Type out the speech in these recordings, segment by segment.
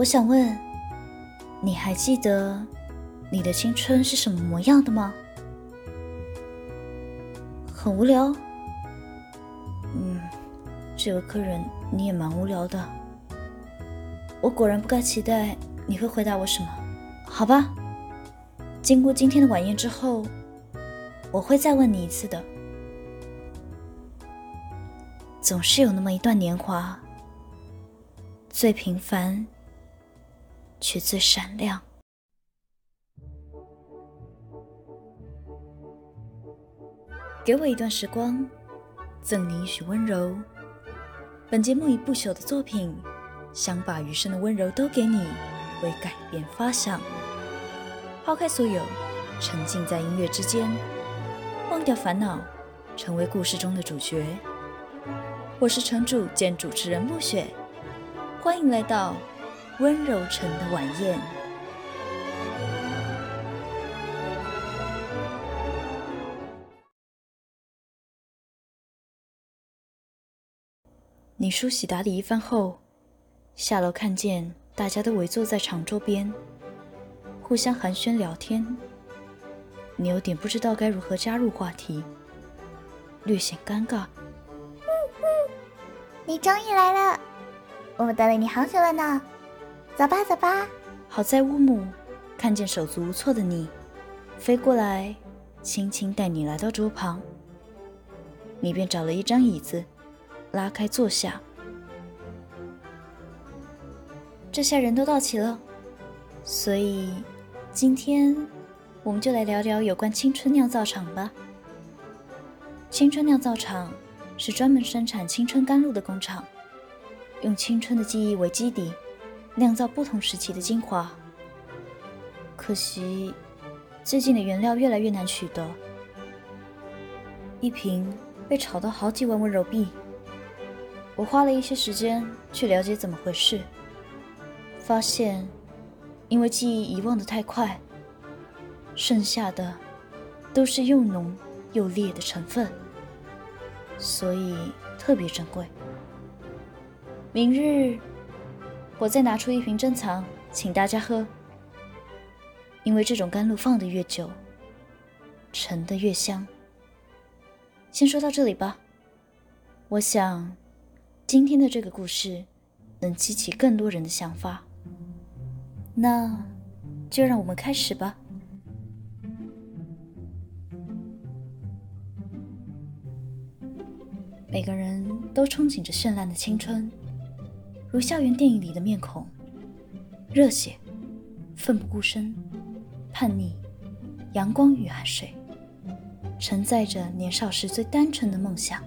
我想问，你还记得你的青春是什么模样的吗？很无聊。嗯，这个客人你也蛮无聊的。我果然不该期待你会回答我什么。好吧，经过今天的晚宴之后，我会再问你一次的。总是有那么一段年华，最平凡，却最闪亮。给我一段时光，赠你一许温柔。本节目以不朽的作品，想把余生的温柔都给你，为改变发想。抛开所有，沉浸在音乐之间，忘掉烦恼，成为故事中的主角。我是城主兼主持人暮雪，欢迎来到温柔城的晚宴。你梳洗打理一番后，下楼看见大家都围坐在长桌边，互相寒暄聊天。你有点不知道该如何加入话题，略显尴尬。你终于来了，我们等了你好久了呢。走吧，走吧。好在乌姆看见手足无措的你，飞过来，轻轻带你来到桌旁。你便找了一张椅子，拉开坐下。这下人都到齐了，所以今天我们就来聊聊有关青春酿造厂吧。青春酿造厂。是专门生产青春甘露的工厂，用青春的记忆为基底，酿造不同时期的精华。可惜，最近的原料越来越难取得，一瓶被炒到好几万温柔币。我花了一些时间去了解怎么回事，发现，因为记忆遗忘得太快，剩下的都是又浓又烈的成分。所以特别珍贵。明日我再拿出一瓶珍藏，请大家喝。因为这种甘露放得越久，陈得越香。先说到这里吧。我想今天的这个故事能激起更多人的想法。那就让我们开始吧。每个人都憧憬着绚烂的青春，如校园电影里的面孔，热血、奋不顾身、叛逆、阳光与汗水，承载着年少时最单纯的梦想，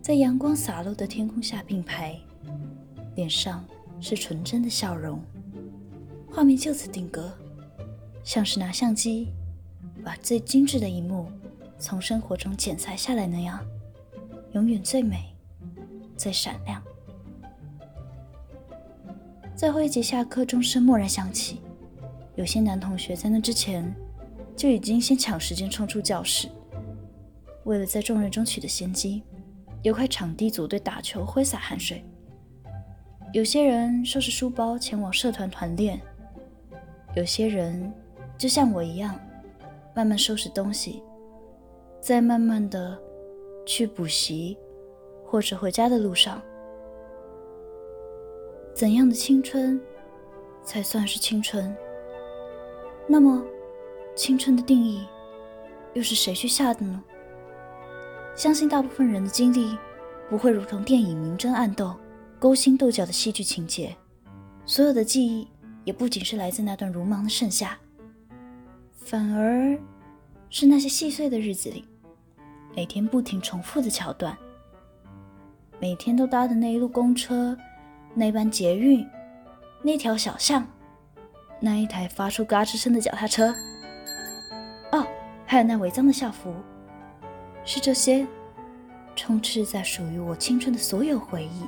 在阳光洒落的天空下并排，脸上是纯真的笑容，画面就此定格，像是拿相机把最精致的一幕从生活中剪裁下来那样。永远最美，最闪亮。最后一节下课，钟声蓦然响起。有些男同学在那之前就已经先抢时间冲出教室，为了在众人中取得先机，有块场地组队打球，挥洒汗水。有些人收拾书包前往社团团练，有些人就像我一样，慢慢收拾东西，再慢慢的。去补习，或者回家的路上，怎样的青春才算是青春？那么，青春的定义又是谁去下的呢？相信大部分人的经历不会如同电影明争暗斗、勾心斗角的戏剧情节，所有的记忆也不仅是来自那段如芒的盛夏，反而是那些细碎的日子里。每天不停重复的桥段，每天都搭的那一路公车，那班捷运，那条小巷，那一台发出嘎吱声的脚踏车，哦，还有那伪装的校服，是这些，充斥在属于我青春的所有回忆，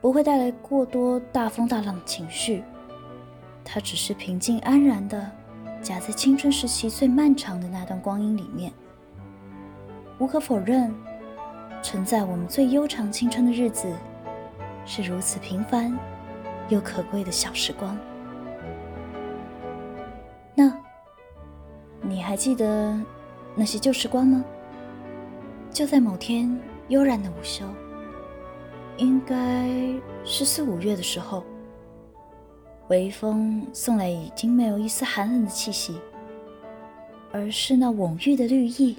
不会带来过多大风大浪的情绪，它只是平静安然的夹在青春时期最漫长的那段光阴里面。无可否认，承载我们最悠长青春的日子，是如此平凡，又可贵的小时光。那，你还记得那些旧时光吗？就在某天悠然的午休，应该是四五月的时候，微风送来已经没有一丝寒冷的气息，而是那蓊郁的绿意。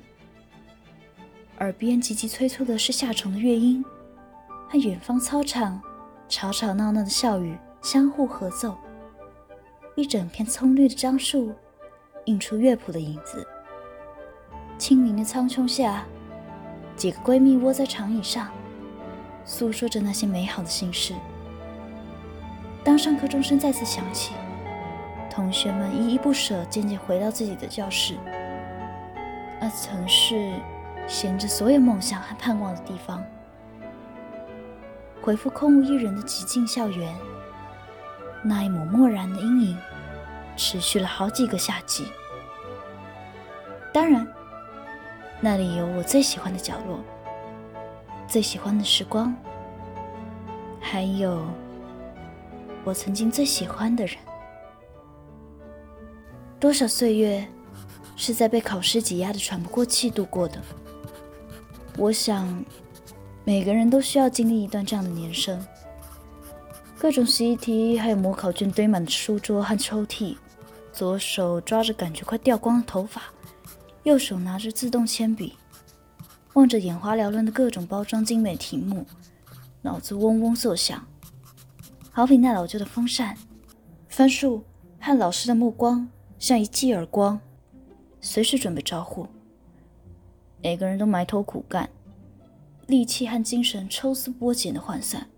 耳边急急催促的是夏虫的乐音，和远方操场吵吵闹闹的笑语相互合奏。一整片葱绿的樟树映出乐谱的影子。清明的苍穹下，几个闺蜜窝在长椅上，诉说着那些美好的心事。当上课钟声再次响起，同学们依依不舍，渐渐回到自己的教室。那曾是。衔着所有梦想和盼望的地方，回复空无一人的寂静校园。那一抹漠然的阴影，持续了好几个夏季。当然，那里有我最喜欢的角落，最喜欢的时光，还有我曾经最喜欢的人。多少岁月是在被考试挤压得喘不过气度过的？我想，每个人都需要经历一段这样的年生。各种习题，还有模考卷堆满的书桌和抽屉，左手抓着感觉快掉光的头发，右手拿着自动铅笔，望着眼花缭乱的各种包装精美题目，脑子嗡嗡作响，好比那老旧的风扇。分数和老师的目光像一记耳光，随时准备招呼。每个人都埋头苦干，力气和精神抽丝剥茧的涣散，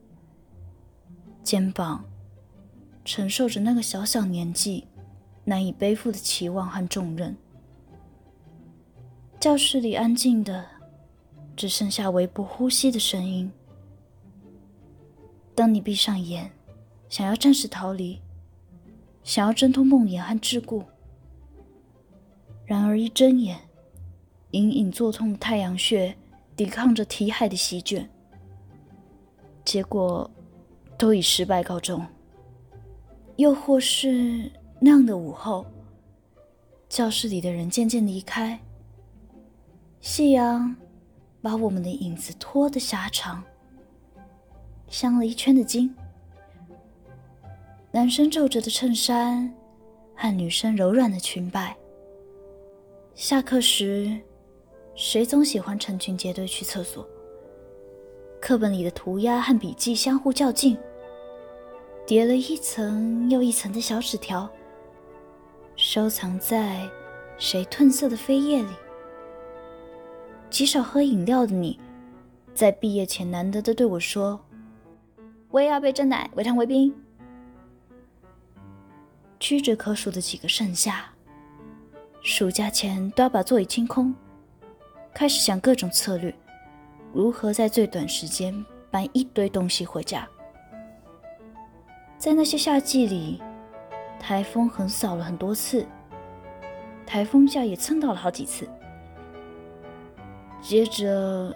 肩膀承受着那个小小年纪难以背负的期望和重任。教室里安静的，只剩下微薄呼吸的声音。当你闭上眼，想要暂时逃离，想要挣脱梦魇和桎梏，然而一睁眼。隐隐作痛的太阳穴抵抗着题海的席卷，结果都以失败告终。又或是那样的午后，教室里的人渐渐离开，夕阳把我们的影子拖得狭长，镶了一圈的金。男生皱褶的衬衫和女生柔软的裙摆。下课时。谁总喜欢成群结队去厕所？课本里的涂鸦和笔记相互较劲，叠了一层又一层的小纸条，收藏在谁褪色的扉页里。极少喝饮料的你，在毕业前难得的对我说：“我也要杯珍奶，微糖微冰。”屈指可数的几个盛夏，暑假前都要把座椅清空。开始想各种策略，如何在最短时间搬一堆东西回家。在那些夏季里，台风横扫了很多次，台风假也蹭到了好几次。接着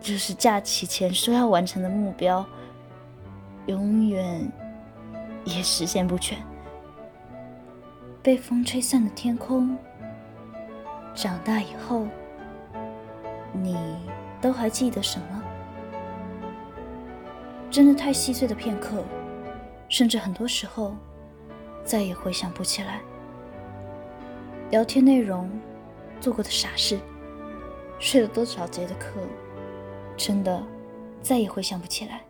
就是假期前说要完成的目标，永远也实现不全。被风吹散的天空，长大以后。你都还记得什么？真的太细碎的片刻，甚至很多时候再也回想不起来。聊天内容，做过的傻事，睡了多少节的课，真的再也回想不起来。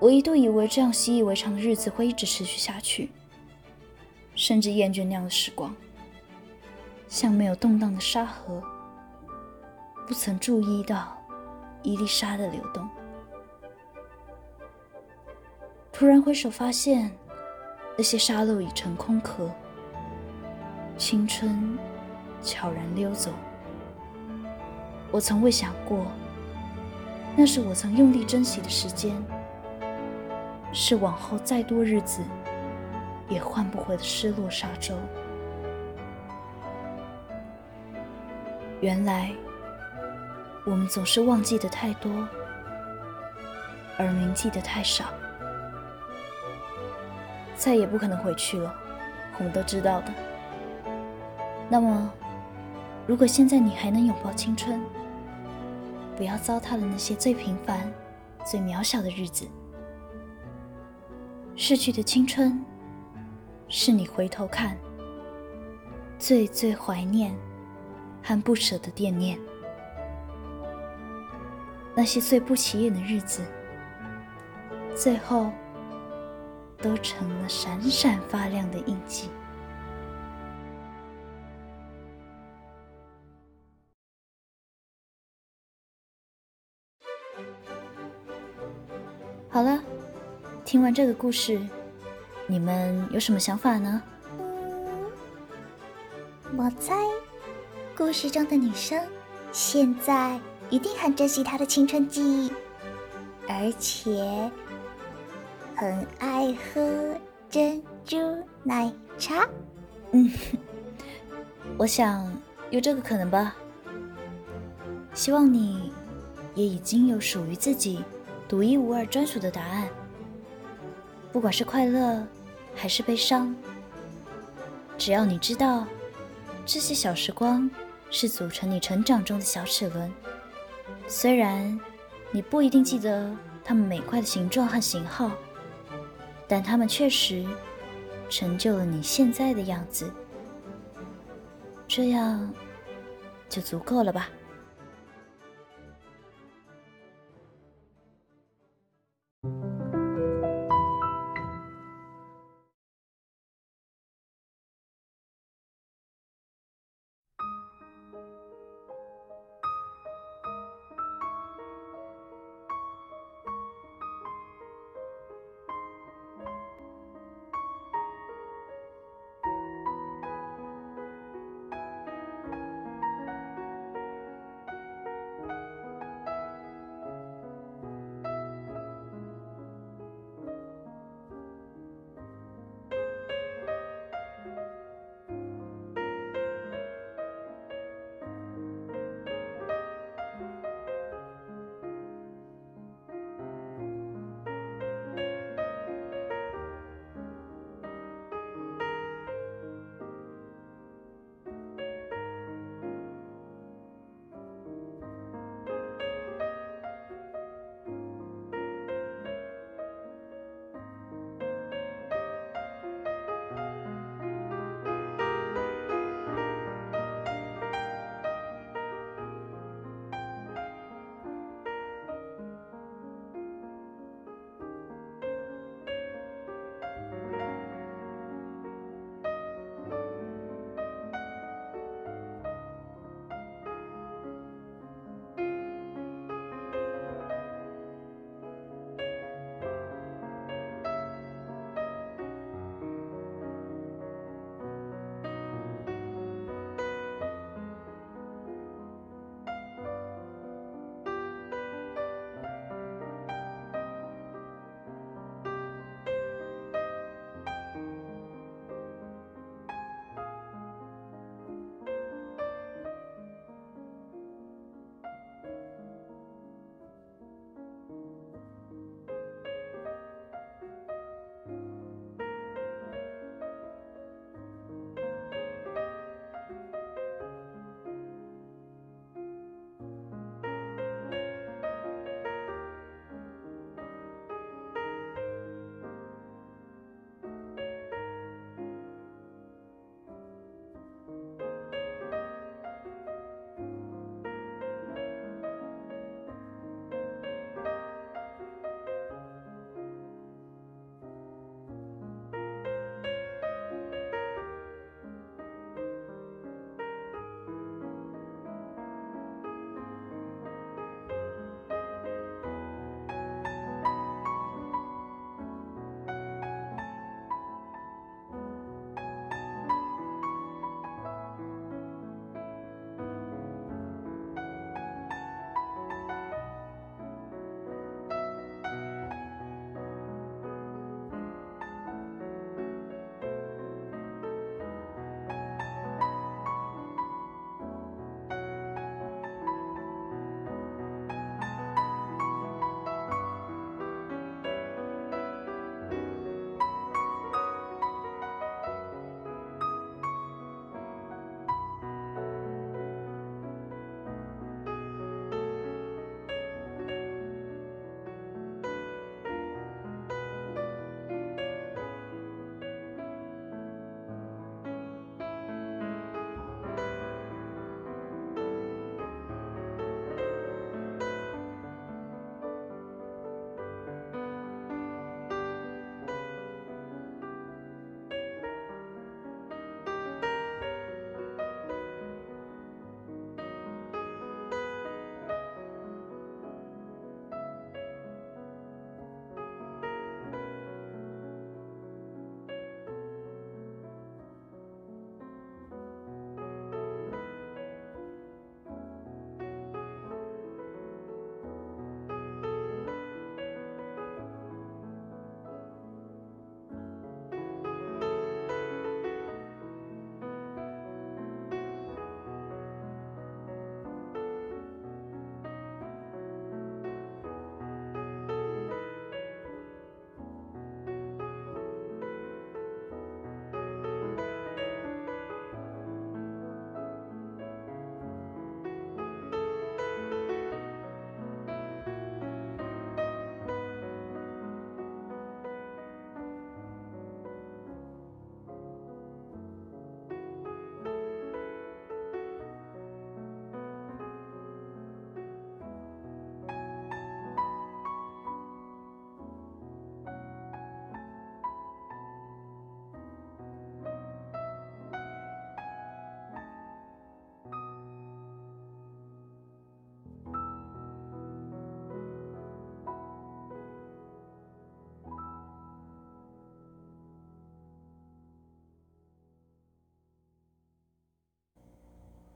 我一度以为这样习以为常的日子会一直持续下去，甚至厌倦那样的时光，像没有动荡的沙河。不曾注意到一粒沙的流动，突然回首发现，那些沙漏已成空壳，青春悄然溜走。我从未想过，那是我曾用力珍惜的时间，是往后再多日子也换不回的失落沙洲。原来。我们总是忘记的太多，而铭记的太少。再也不可能回去了，我们都知道的。那么，如果现在你还能拥抱青春，不要糟蹋了那些最平凡、最渺小的日子。逝去的青春，是你回头看最最怀念和不舍的惦念。那些最不起眼的日子，最后都成了闪闪发亮的印记。好了，听完这个故事，你们有什么想法呢？我猜，故事中的女生现在一定很珍惜他的青春记忆，而且很爱喝珍珠奶茶。嗯，我想有这个可能吧。希望你也已经有属于自己。独一无二、专属的答案，不管是快乐还是悲伤，只要你知道，这些小时光是组成你成长中的小齿轮。虽然你不一定记得它们每块的形状和型号，但它们确实成就了你现在的样子。这样就足够了吧。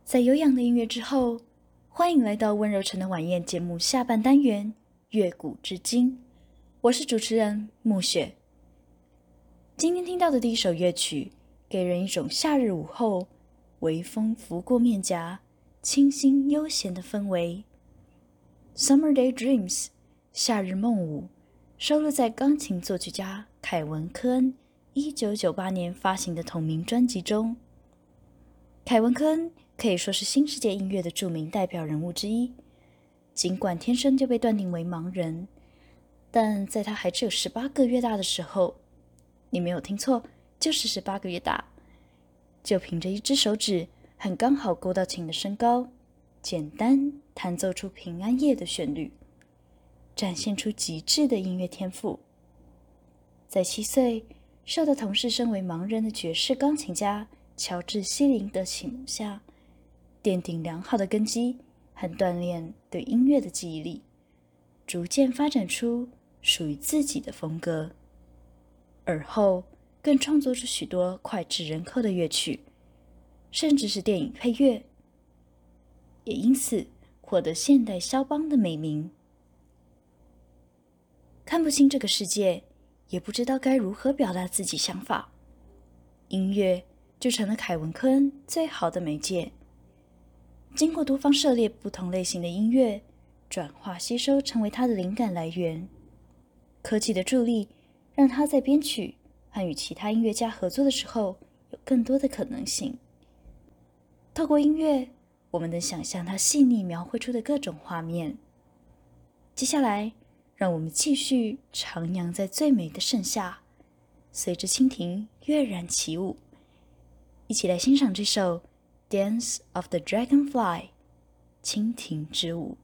在悠扬的音乐之后，欢迎来到温柔城的晚宴节目下半单元《乐古至今》。我是主持人暮雪。今天听到的第一首乐曲，给人一种夏日午后，微风拂过面颊，清新悠闲的氛围。Summer Day Dreams，夏日梦舞，收录在钢琴作曲家凯文·科恩一九九八年发行的同名专辑中。凯文·科恩可以说是新世界音乐的著名代表人物之一。尽管天生就被断定为盲人，但在他还只有十八个月大的时候，你没有听错，就是十八个月大，就凭着一只手指很刚好够到琴的身高，简单弹奏出《平安夜》的旋律，展现出极致的音乐天赋。在七岁，受到同事身为盲人的爵士钢琴家。乔治·希林的启蒙下，奠定良好的根基和锻炼对音乐的记忆力，逐渐发展出属于自己的风格。而后更创作出许多脍炙人口的乐曲，甚至是电影配乐，也因此获得现代肖邦的美名。看不清这个世界，也不知道该如何表达自己想法，音乐。就成了凯文·科恩最好的媒介。经过多方涉猎不同类型的音乐，转化吸收成为他的灵感来源。科技的助力，让他在编曲和与其他音乐家合作的时候有更多的可能性。透过音乐，我们能想象他细腻描绘出的各种画面。接下来，让我们继续徜徉在最美的盛夏，随着蜻蜓跃然起舞。一起来欣赏这首《Dance of the Dragonfly》蜻蜓之舞。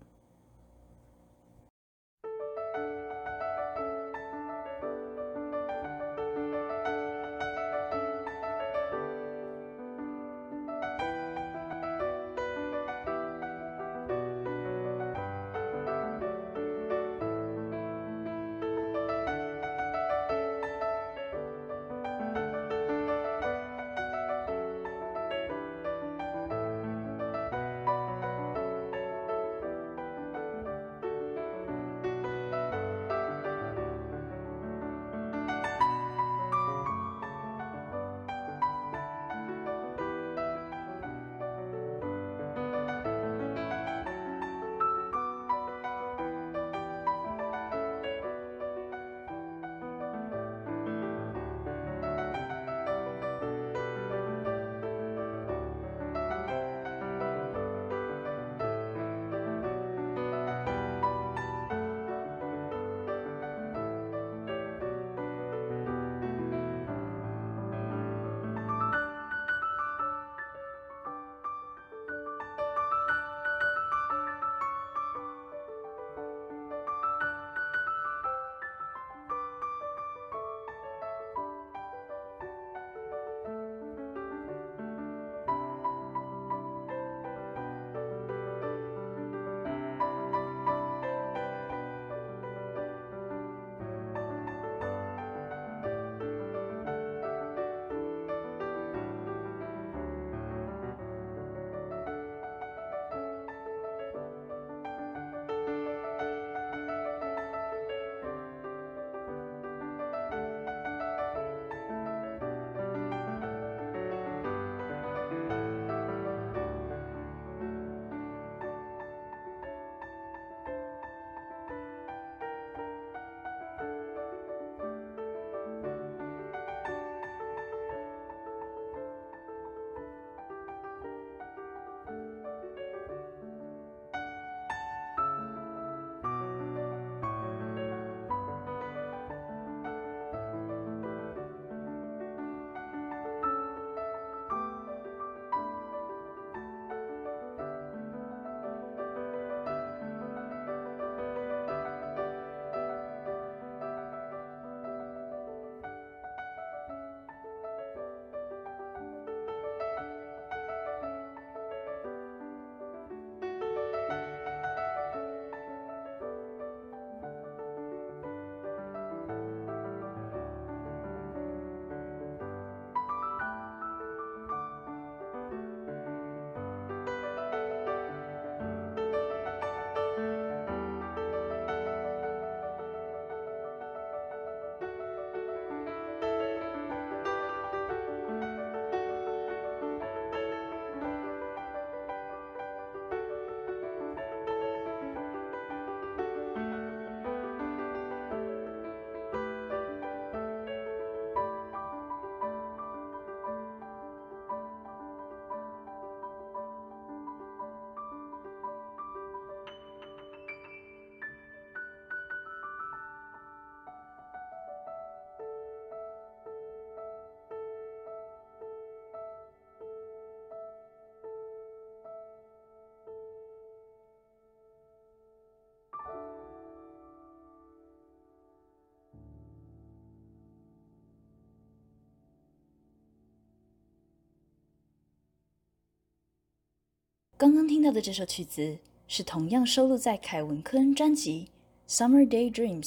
刚刚听到的这首曲子是同样收录在凯文·科恩专辑《Summer Daydreams》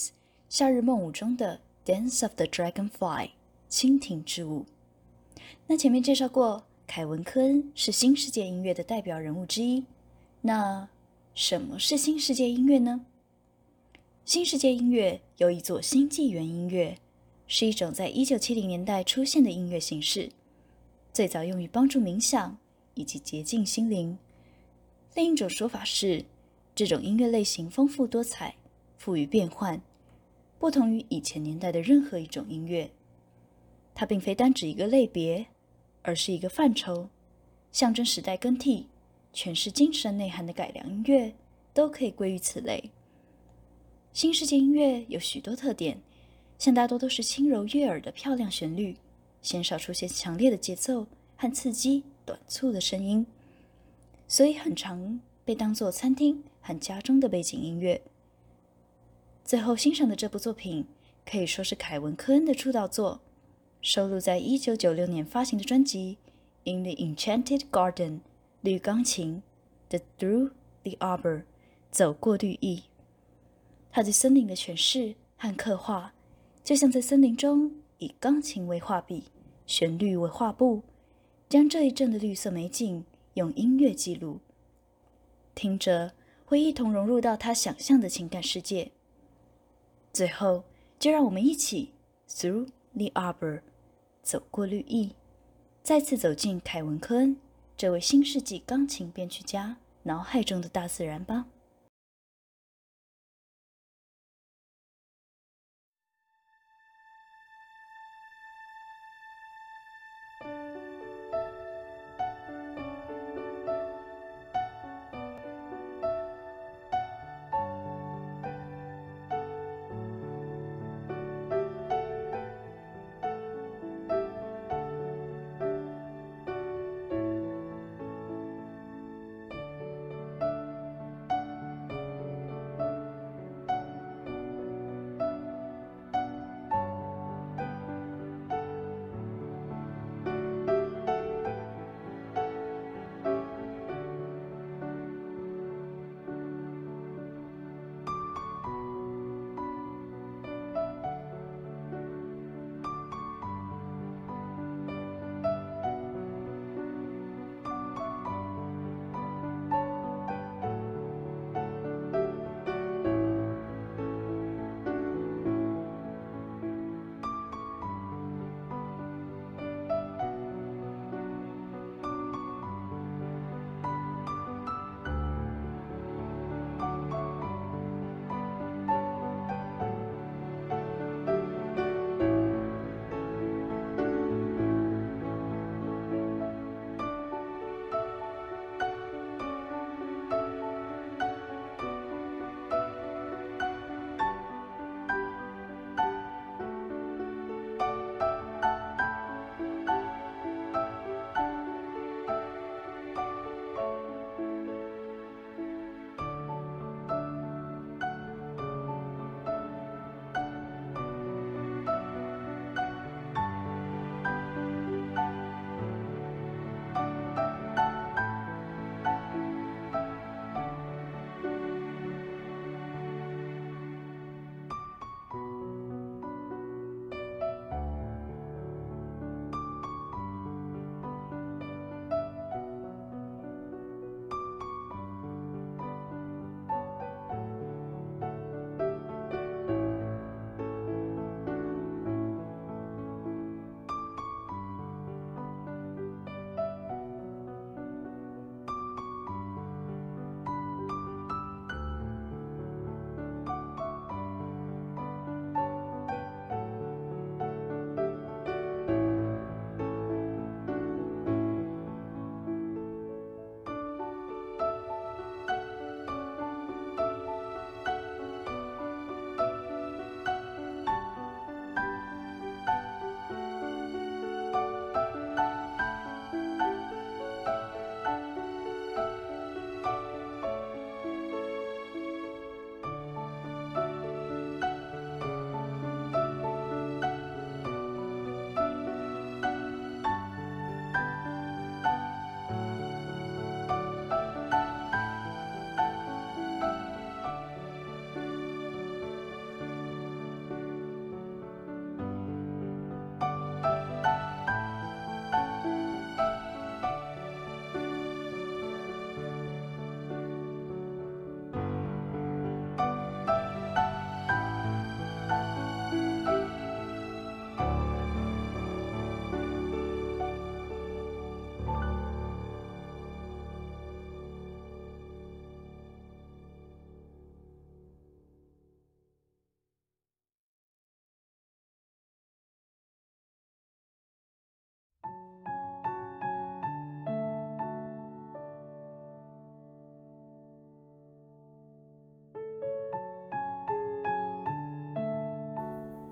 夏日梦舞中的《Dance of the Dragonfly》蜻蜓之舞。那前面介绍过，凯文·科恩是新世界音乐的代表人物之一。那什么是新世界音乐呢？新世界音乐又译作新纪元音乐，是一种在一九七零年代出现的音乐形式，最早用于帮助冥想以及洁净心灵。另一种说法是，这种音乐类型丰富多彩，富于变换，不同于以前年代的任何一种音乐。它并非单指一个类别，而是一个范畴，象征时代更替、诠释精神内涵的改良音乐，都可以归于此类。新世界音乐有许多特点，像大多都是轻柔悦耳的漂亮旋律，鲜少出现强烈的节奏和刺激、短促的声音。所以很常被当作餐厅和家中的背景音乐。最后欣赏的这部作品可以说是凯文·科恩的出道作，收录在1996年发行的专辑《In the Enchanted Garden》绿钢琴 The《Through the Arbor》走过绿意。他对森林的诠释和刻画，就像在森林中以钢琴为画笔，旋律为画布，将这一阵的绿色美景。用音乐记录，听着会一同融入到他想象的情感世界。最后，就让我们一起 through the arbor，走过绿意，再次走进凯文·科恩这位新世纪钢琴编曲家脑海中的大自然吧。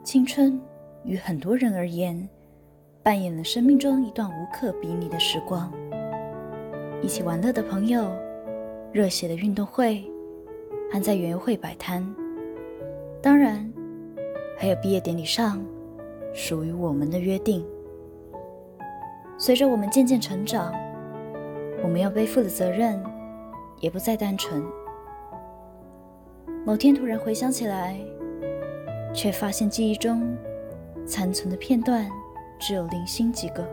青春于很多人而言，扮演了生命中一段无可比拟的时光。一起玩乐的朋友，热血的运动会，还在园游会摆摊。当然，还有毕业典礼上属于我们的约定。随着我们渐渐成长，我们要背负的责任也不再单纯。某天突然回想起来，却发现记忆中残存的片段只有零星几个，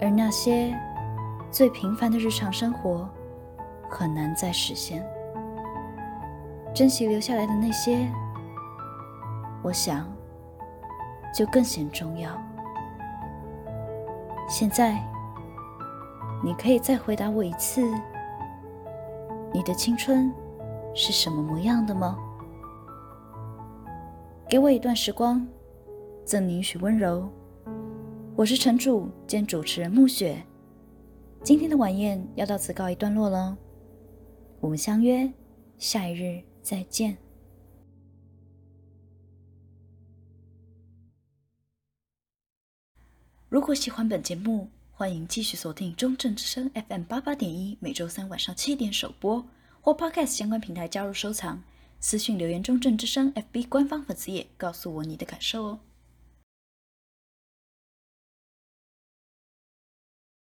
而那些最平凡的日常生活很难再实现。珍惜留下来的那些，我想就更显重要。现在，你可以再回答我一次：你的青春是什么模样的吗？给我一段时光，赠你一许温柔。我是城主兼主持人暮雪，今天的晚宴要到此告一段落了，我们相约下一日再见。如果喜欢本节目，欢迎继续锁定中正之声 FM 八八点一，每周三晚上七点首播，或 Podcast 相关平台加入收藏，私信留言中正之声 FB 官方粉丝页，告诉我你的感受哦。